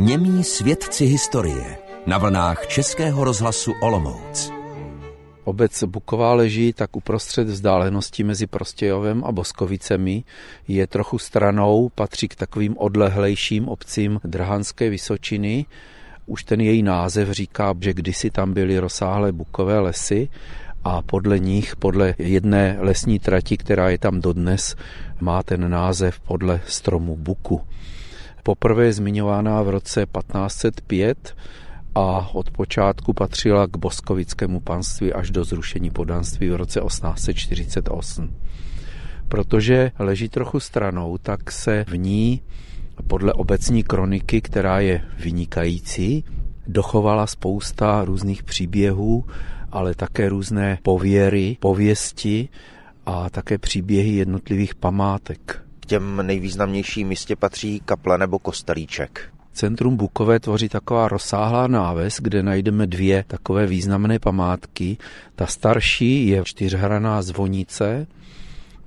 Němí svědci historie na vlnách Českého rozhlasu Olomouc. Obec Buková leží tak uprostřed vzdálenosti mezi Prostějovem a Boskovicemi. Je trochu stranou, patří k takovým odlehlejším obcím Drhanské Vysočiny. Už ten její název říká, že kdysi tam byly rozsáhlé bukové lesy a podle nich, podle jedné lesní trati, která je tam dodnes, má ten název podle stromu buku. Poprvé zmiňována v roce 1505 a od počátku patřila k boskovickému panství až do zrušení podanství v roce 1848. Protože leží trochu stranou, tak se v ní podle obecní kroniky, která je vynikající, dochovala spousta různých příběhů, ale také různé pověry, pověsti a také příběhy jednotlivých památek. Těm nejvýznamnějším místě patří kaple nebo kostelíček. Centrum Bukové tvoří taková rozsáhlá náves, kde najdeme dvě takové významné památky. Ta starší je čtyřhraná zvonice,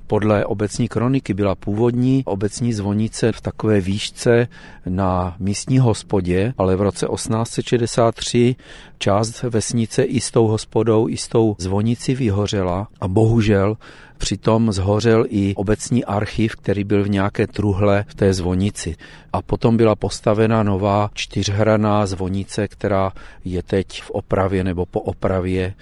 podle obecní kroniky byla původní obecní zvonice v takové výšce na místní hospodě, ale v roce 1863 část vesnice i s tou hospodou, i s tou zvonici vyhořela a bohužel Přitom zhořel i obecní archiv, který byl v nějaké truhle v té zvonici. A potom byla postavena nová čtyřhraná zvonice, která je teď v opravě nebo po opravě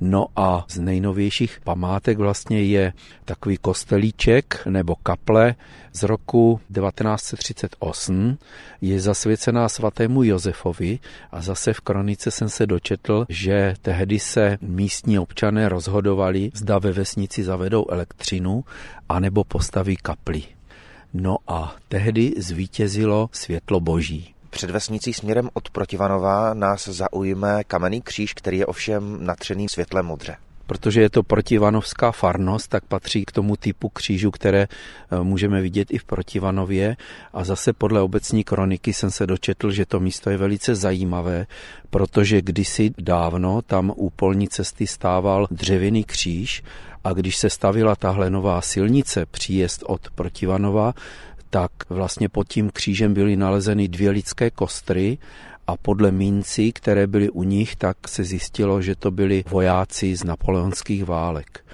No a z nejnovějších památek vlastně je takový kostelíček nebo kaple z roku 1938. Je zasvěcená svatému Josefovi a zase v kronice jsem se dočetl, že tehdy se místní občané rozhodovali, zda ve vesnici zavedou elektřinu anebo postaví kapli. No a tehdy zvítězilo světlo boží. Před vesnicí směrem od Protivanova nás zaujme kamenný kříž, který je ovšem natřený světlem modře protože je to protivanovská farnost, tak patří k tomu typu křížu, které eh, můžeme vidět i v Protivanově. A zase podle obecní kroniky jsem se dočetl, že to místo je velice zajímavé, protože kdysi dávno tam u polní cesty stával dřevěný kříž a když se stavila tahle nová silnice, příjezd od Protivanova, tak vlastně pod tím křížem byly nalezeny dvě lidské kostry a podle mincí, které byly u nich, tak se zjistilo, že to byli vojáci z napoleonských válek.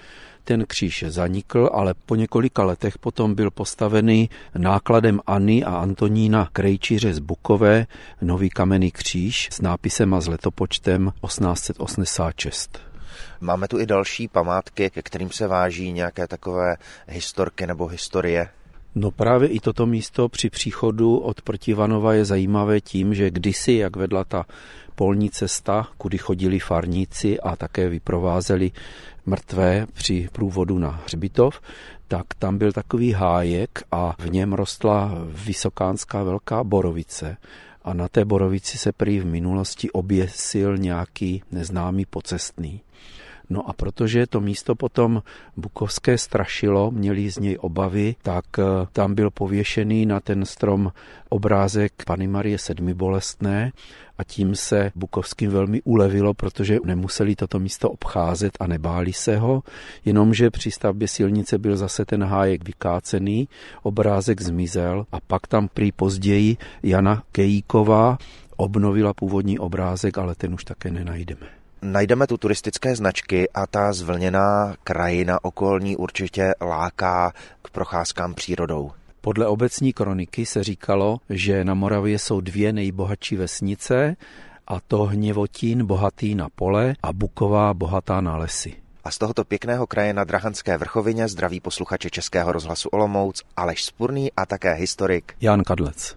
Ten kříž zanikl, ale po několika letech potom byl postavený nákladem Anny a Antonína Krejčíře z Bukové nový kamenný kříž s nápisem a s letopočtem 1886. Máme tu i další památky, ke kterým se váží nějaké takové historky nebo historie. No právě i toto místo při příchodu od Protivanova je zajímavé tím, že kdysi, jak vedla ta polní cesta, kudy chodili farníci a také vyprovázeli mrtvé při průvodu na hřbitov, tak tam byl takový hájek a v něm rostla vysokánská velká borovice a na té borovici se prý v minulosti oběsil nějaký neznámý pocestný. No a protože to místo potom Bukovské strašilo, měli z něj obavy, tak eh, tam byl pověšený na ten strom obrázek Pany Marie Sedmibolestné a tím se Bukovským velmi ulevilo, protože nemuseli toto místo obcházet a nebáli se ho, jenomže při stavbě silnice byl zase ten hájek vykácený, obrázek zmizel a pak tam prý později Jana Kejíková obnovila původní obrázek, ale ten už také nenajdeme. Najdeme tu turistické značky a ta zvlněná krajina okolní určitě láká k procházkám přírodou. Podle obecní kroniky se říkalo, že na Moravě jsou dvě nejbohatší vesnice, a to Hněvotín bohatý na pole a Buková bohatá na lesy. A z tohoto pěkného kraje na Drahanské vrchovině zdraví posluchače Českého rozhlasu Olomouc Aleš Spurný a také historik Jan Kadlec.